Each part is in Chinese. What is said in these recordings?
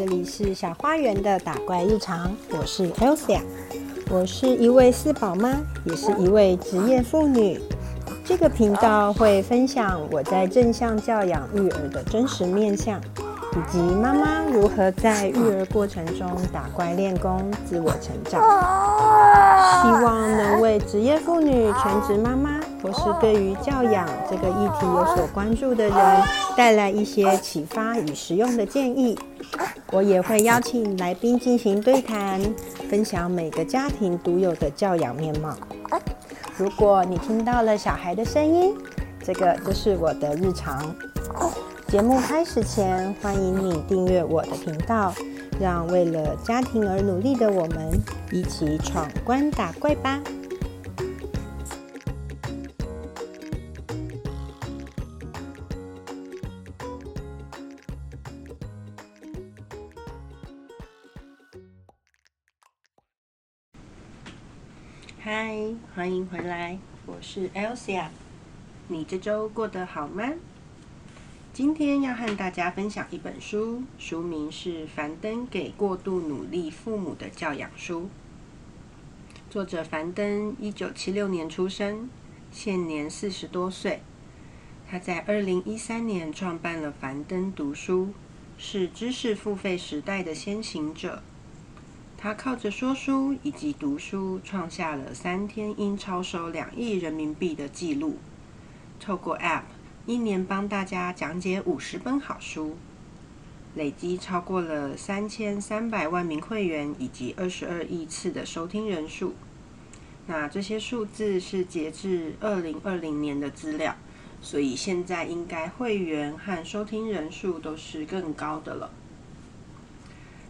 这里是小花园的打怪日常，我是 Elsa，我是一位四宝妈，也是一位职业妇女。这个频道会分享我在正向教养育儿的真实面相，以及妈妈如何在育儿过程中打怪练功、自我成长。希望能为职业妇女、全职妈妈，或是对于教养这个议题有所关注的人，带来一些启发与实用的建议。我也会邀请来宾进行对谈，分享每个家庭独有的教养面貌。如果你听到了小孩的声音，这个就是我的日常。节目开始前，欢迎你订阅我的频道，让为了家庭而努力的我们一起闯关打怪吧。嗨，欢迎回来，我是 Elsa。你这周过得好吗？今天要和大家分享一本书，书名是《樊登给过度努力父母的教养书》。作者樊登一九七六年出生，现年四十多岁。他在二零一三年创办了樊登读书，是知识付费时代的先行者。他靠着说书以及读书，创下了三天因超收两亿人民币的纪录。透过 App，一年帮大家讲解五十本好书，累积超过了三千三百万名会员以及二十二亿次的收听人数。那这些数字是截至二零二零年的资料，所以现在应该会员和收听人数都是更高的了。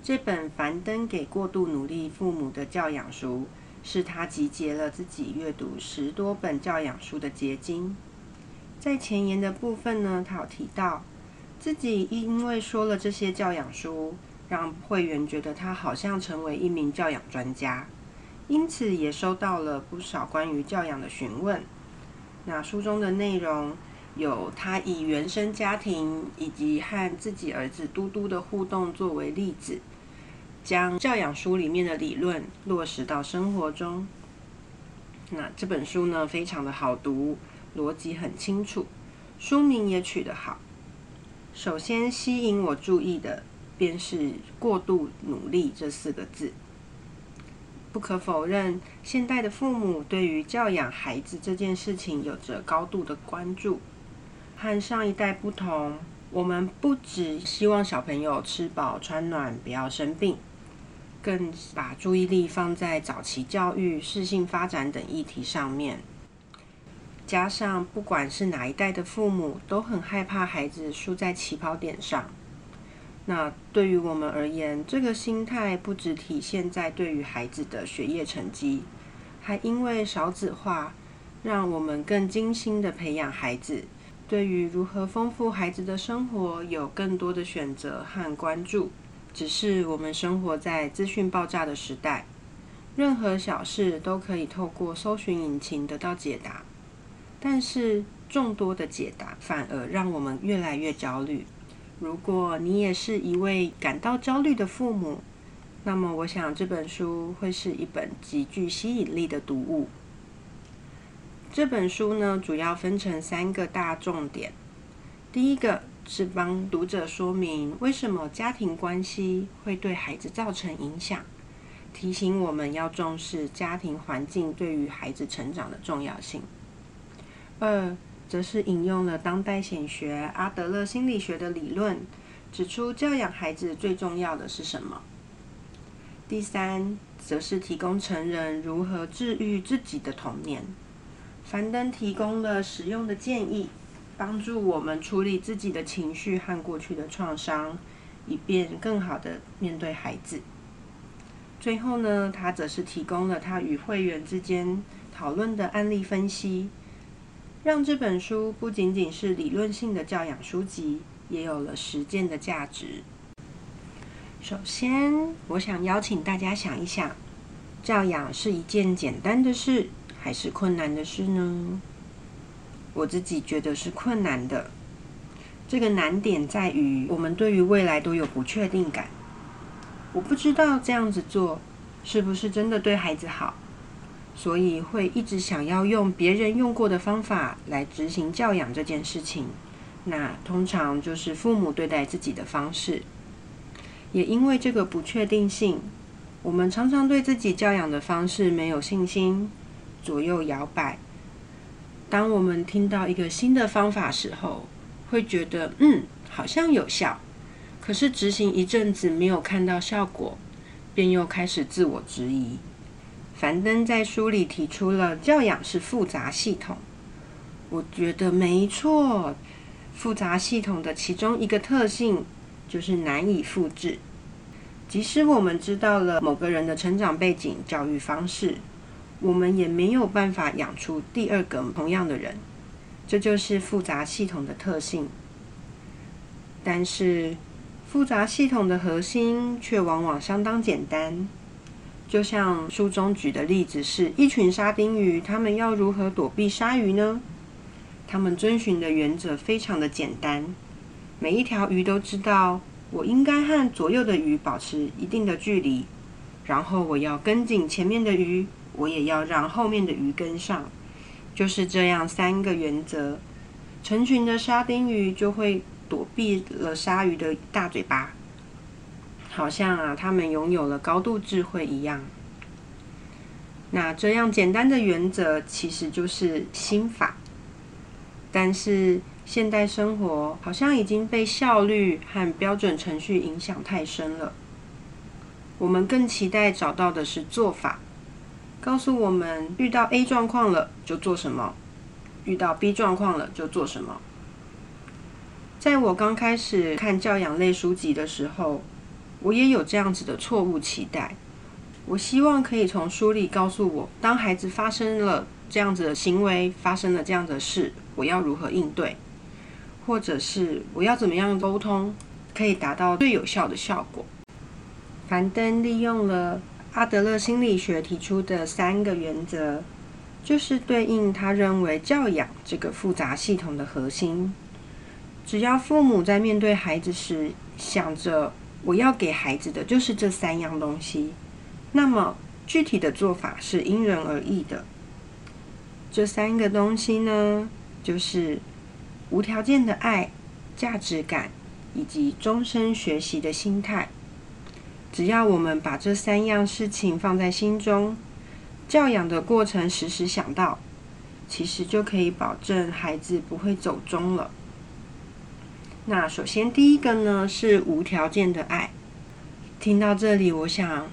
这本《樊登给过度努力父母的教养书》，是他集结了自己阅读十多本教养书的结晶。在前言的部分呢，他有提到自己因为说了这些教养书，让会员觉得他好像成为一名教养专家，因此也收到了不少关于教养的询问。那书中的内容有他以原生家庭以及和自己儿子嘟嘟的互动作为例子。将教养书里面的理论落实到生活中。那这本书呢，非常的好读，逻辑很清楚，书名也取得好。首先吸引我注意的，便是“过度努力”这四个字。不可否认，现代的父母对于教养孩子这件事情有着高度的关注。和上一代不同，我们不只希望小朋友吃饱穿暖，不要生病。更把注意力放在早期教育、适性发展等议题上面，加上不管是哪一代的父母，都很害怕孩子输在起跑点上。那对于我们而言，这个心态不只体现在对于孩子的学业成绩，还因为少子化，让我们更精心的培养孩子，对于如何丰富孩子的生活有更多的选择和关注。只是我们生活在资讯爆炸的时代，任何小事都可以透过搜寻引擎得到解答，但是众多的解答反而让我们越来越焦虑。如果你也是一位感到焦虑的父母，那么我想这本书会是一本极具吸引力的读物。这本书呢，主要分成三个大重点，第一个。是帮读者说明为什么家庭关系会对孩子造成影响，提醒我们要重视家庭环境对于孩子成长的重要性。二，则是引用了当代显学阿德勒心理学的理论，指出教养孩子最重要的是什么。第三，则是提供成人如何治愈自己的童年。樊登提供了实用的建议。帮助我们处理自己的情绪和过去的创伤，以便更好的面对孩子。最后呢，他则是提供了他与会员之间讨论的案例分析，让这本书不仅仅是理论性的教养书籍，也有了实践的价值。首先，我想邀请大家想一想：教养是一件简单的事，还是困难的事呢？我自己觉得是困难的。这个难点在于，我们对于未来都有不确定感，我不知道这样子做是不是真的对孩子好，所以会一直想要用别人用过的方法来执行教养这件事情。那通常就是父母对待自己的方式。也因为这个不确定性，我们常常对自己教养的方式没有信心，左右摇摆。当我们听到一个新的方法时候，会觉得嗯，好像有效。可是执行一阵子没有看到效果，便又开始自我质疑。樊登在书里提出了教养是复杂系统，我觉得没错。复杂系统的其中一个特性就是难以复制。即使我们知道了某个人的成长背景、教育方式，我们也没有办法养出第二个同样的人。这就是复杂系统的特性。但是。复杂系统的核心却往往相当简单，就像书中举的例子，是一群沙丁鱼，它们要如何躲避鲨鱼呢？它们遵循的原则非常的简单，每一条鱼都知道，我应该和左右的鱼保持一定的距离，然后我要跟紧前面的鱼，我也要让后面的鱼跟上，就是这样三个原则，成群的沙丁鱼就会。躲避了鲨鱼的大嘴巴，好像啊，他们拥有了高度智慧一样。那这样简单的原则其实就是心法，但是现代生活好像已经被效率和标准程序影响太深了。我们更期待找到的是做法，告诉我们遇到 A 状况了就做什么，遇到 B 状况了就做什么。在我刚开始看教养类书籍的时候，我也有这样子的错误期待。我希望可以从书里告诉我，当孩子发生了这样子的行为，发生了这样的事，我要如何应对，或者是我要怎么样沟通，可以达到最有效的效果。樊登利用了阿德勒心理学提出的三个原则，就是对应他认为教养这个复杂系统的核心。只要父母在面对孩子时想着我要给孩子的就是这三样东西，那么具体的做法是因人而异的。这三个东西呢，就是无条件的爱、价值感以及终身学习的心态。只要我们把这三样事情放在心中，教养的过程时时想到，其实就可以保证孩子不会走中了。那首先第一个呢是无条件的爱。听到这里，我想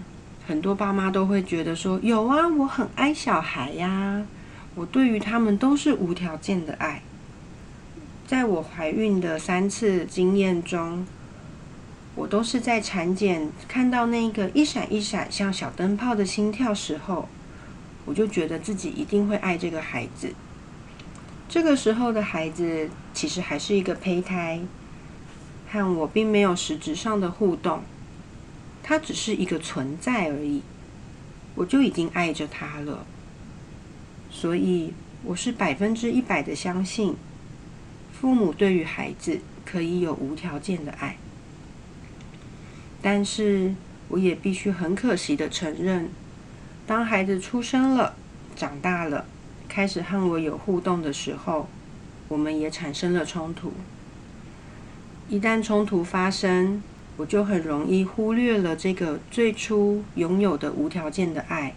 很多爸妈都会觉得说：“有啊，我很爱小孩呀，我对于他们都是无条件的爱。”在我怀孕的三次经验中，我都是在产检看到那个一闪一闪像小灯泡的心跳时候，我就觉得自己一定会爱这个孩子。这个时候的孩子其实还是一个胚胎。和我并没有实质上的互动，他只是一个存在而已，我就已经爱着他了。所以我是百分之一百的相信，父母对于孩子可以有无条件的爱。但是我也必须很可惜的承认，当孩子出生了、长大了，开始和我有互动的时候，我们也产生了冲突。一旦冲突发生，我就很容易忽略了这个最初拥有的无条件的爱，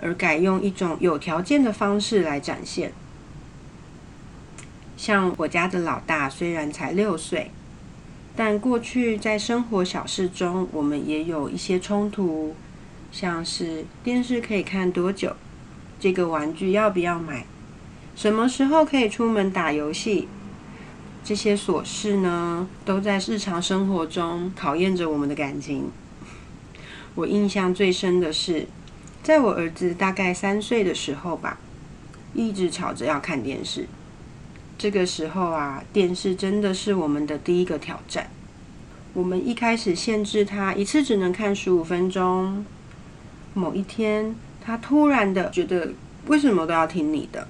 而改用一种有条件的方式来展现。像我家的老大，虽然才六岁，但过去在生活小事中，我们也有一些冲突，像是电视可以看多久，这个玩具要不要买，什么时候可以出门打游戏。这些琐事呢，都在日常生活中考验着我们的感情。我印象最深的是，在我儿子大概三岁的时候吧，一直吵着要看电视。这个时候啊，电视真的是我们的第一个挑战。我们一开始限制他一次只能看十五分钟。某一天，他突然的觉得，为什么都要听你的？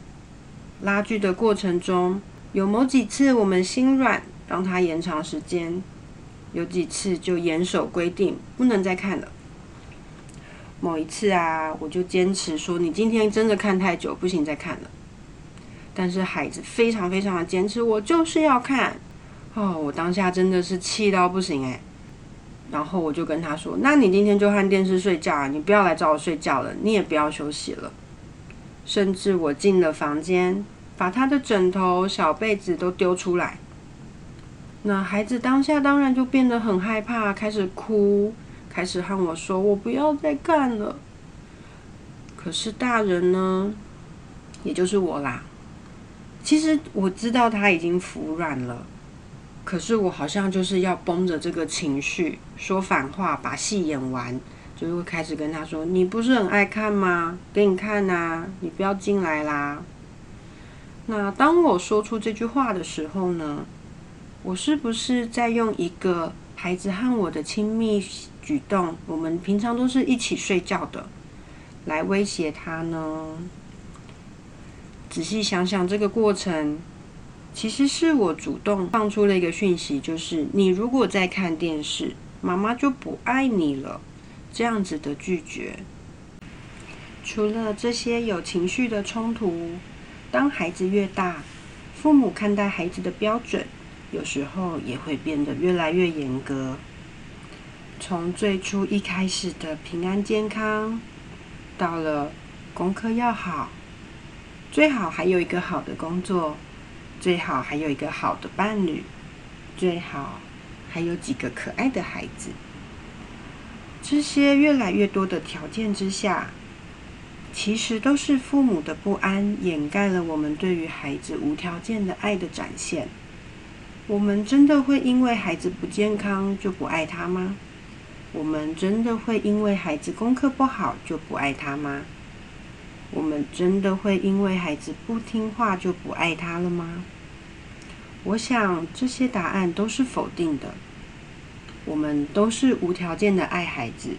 拉锯的过程中。有某几次我们心软，让他延长时间，有几次就严守规定，不能再看了。某一次啊，我就坚持说：“你今天真的看太久，不行，再看了。”但是孩子非常非常的坚持，我就是要看。哦，我当下真的是气到不行哎。然后我就跟他说：“那你今天就看电视睡觉啊，你不要来找我睡觉了，你也不要休息了。”甚至我进了房间，把他的枕头、小被子都丢出来。那孩子当下当然就变得很害怕，开始哭。开始和我说：“我不要再看了。”可是大人呢，也就是我啦。其实我知道他已经服软了，可是我好像就是要绷着这个情绪说反话，把戏演完，就会开始跟他说：“你不是很爱看吗？给你看呐，你不要进来啦。”那当我说出这句话的时候呢，我是不是在用一个孩子和我的亲密？举动，我们平常都是一起睡觉的，来威胁他呢？仔细想想，这个过程其实是我主动放出了一个讯息，就是你如果在看电视，妈妈就不爱你了。这样子的拒绝，除了这些有情绪的冲突，当孩子越大，父母看待孩子的标准，有时候也会变得越来越严格。从最初一开始的平安健康，到了功课要好，最好还有一个好的工作，最好还有一个好的伴侣，最好还有几个可爱的孩子。这些越来越多的条件之下，其实都是父母的不安掩盖了我们对于孩子无条件的爱的展现。我们真的会因为孩子不健康就不爱他吗？我们真的会因为孩子功课不好就不爱他吗？我们真的会因为孩子不听话就不爱他了吗？我想这些答案都是否定的。我们都是无条件的爱孩子，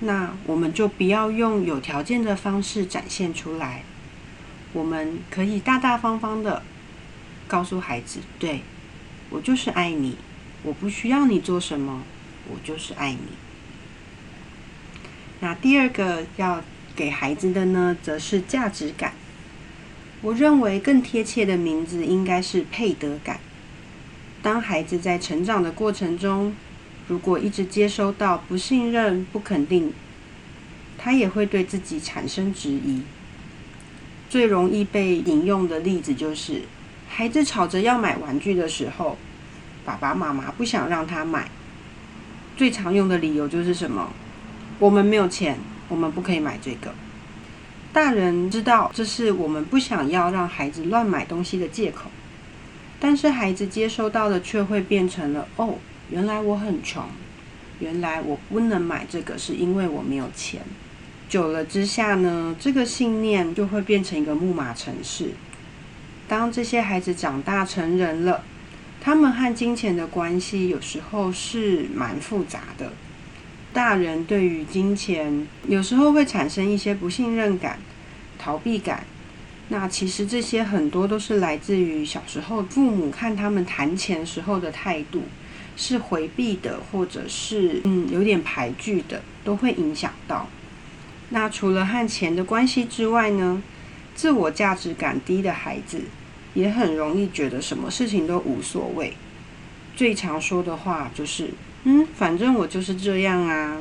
那我们就不要用有条件的方式展现出来。我们可以大大方方的告诉孩子：“对我就是爱你，我不需要你做什么。”我就是爱你。那第二个要给孩子的呢，则是价值感。我认为更贴切的名字应该是配得感。当孩子在成长的过程中，如果一直接收到不信任、不肯定，他也会对自己产生质疑。最容易被引用的例子就是，孩子吵着要买玩具的时候，爸爸妈妈不想让他买。最常用的理由就是什么？我们没有钱，我们不可以买这个。大人知道这是我们不想要让孩子乱买东西的借口，但是孩子接收到的却会变成了：哦，原来我很穷，原来我不能买这个是因为我没有钱。久了之下呢，这个信念就会变成一个木马程式。当这些孩子长大成人了。他们和金钱的关系有时候是蛮复杂的。大人对于金钱有时候会产生一些不信任感、逃避感。那其实这些很多都是来自于小时候父母看他们谈钱时候的态度是回避的，或者是嗯有点排拒的，都会影响到。那除了和钱的关系之外呢，自我价值感低的孩子。也很容易觉得什么事情都无所谓。最常说的话就是：“嗯，反正我就是这样啊。”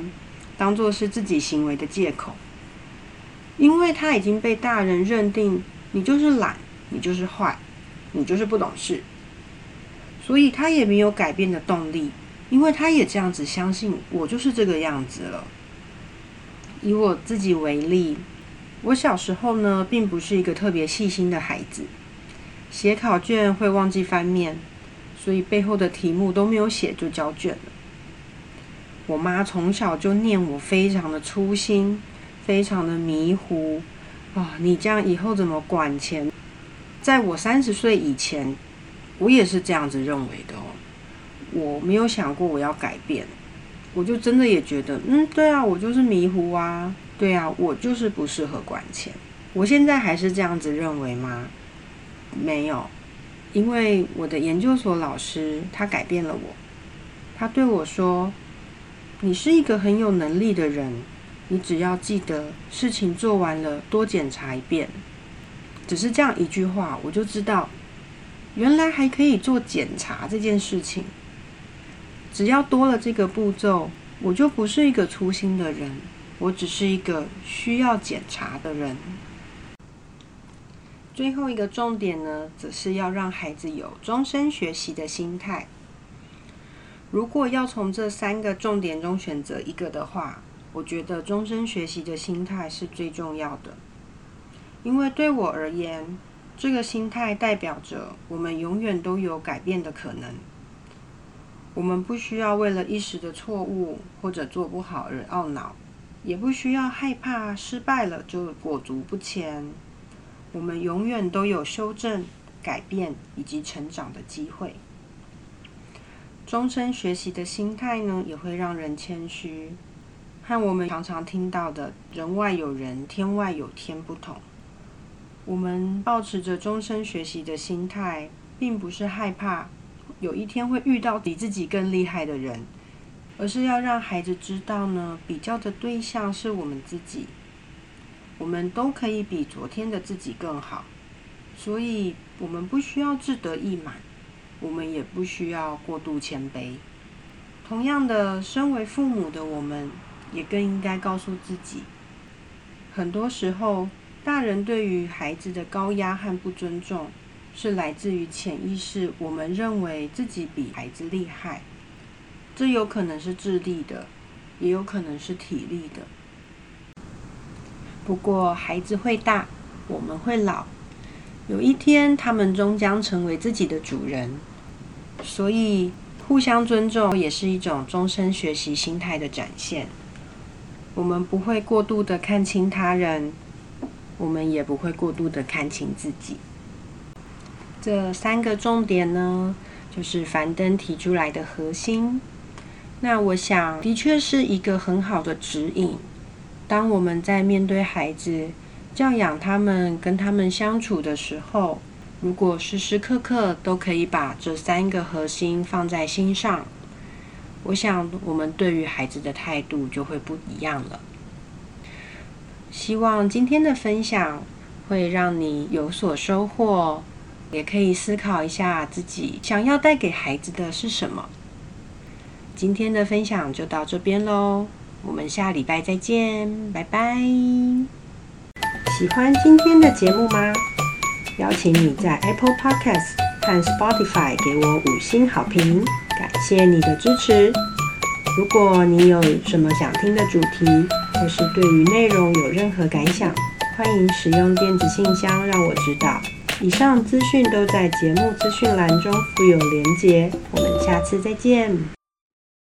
当做是自己行为的借口。因为他已经被大人认定你就是懒，你就是坏，你就是不懂事，所以他也没有改变的动力。因为他也这样子相信我就是这个样子了。以我自己为例，我小时候呢，并不是一个特别细心的孩子。写考卷会忘记翻面，所以背后的题目都没有写就交卷了。我妈从小就念我非常的粗心，非常的迷糊啊！你这样以后怎么管钱？在我三十岁以前，我也是这样子认为的哦。我没有想过我要改变，我就真的也觉得，嗯，对啊，我就是迷糊啊，对啊，我就是不适合管钱。我现在还是这样子认为吗？没有，因为我的研究所老师他改变了我，他对我说：“你是一个很有能力的人，你只要记得事情做完了，多检查一遍。”只是这样一句话，我就知道，原来还可以做检查这件事情。只要多了这个步骤，我就不是一个粗心的人，我只是一个需要检查的人。最后一个重点呢，则是要让孩子有终身学习的心态。如果要从这三个重点中选择一个的话，我觉得终身学习的心态是最重要的。因为对我而言，这个心态代表着我们永远都有改变的可能。我们不需要为了一时的错误或者做不好而懊恼，也不需要害怕失败了就裹足不前。我们永远都有修正、改变以及成长的机会。终身学习的心态呢，也会让人谦虚，和我们常常听到的“人外有人，天外有天”不同。我们保持着终身学习的心态，并不是害怕有一天会遇到比自己更厉害的人，而是要让孩子知道呢，比较的对象是我们自己。我们都可以比昨天的自己更好，所以我们不需要志得意满，我们也不需要过度谦卑。同样的，身为父母的我们，也更应该告诉自己，很多时候。大人对于孩子的高压和不尊重，是来自于潜意识。我们认为自己比孩子厉害，这有可能是智力的，也有可能是体力的。不过，孩子会大，我们会老，有一天他们终将成为自己的主人。所以，互相尊重也是一种终身学习心态的展现。我们不会过度的看清他人。我们也不会过度的看清自己。这三个重点呢，就是樊登提出来的核心。那我想，的确是一个很好的指引。当我们在面对孩子、教养他们、跟他们相处的时候，如果时时刻刻都可以把这三个核心放在心上，我想我们对于孩子的态度就会不一样了。希望今天的分享会让你有所收获，也可以思考一下自己想要带给孩子的是什么。今天的分享就到这边喽，我们下礼拜再见，拜拜。喜欢今天的节目吗？邀请你在 Apple Podcast 和 Spotify 给我五星好评，感谢你的支持。如果你有什么想听的主题，或是对于内容有任何感想，欢迎使用电子信箱让我知道。以上资讯都在节目资讯栏中附有连结。我们下次再见。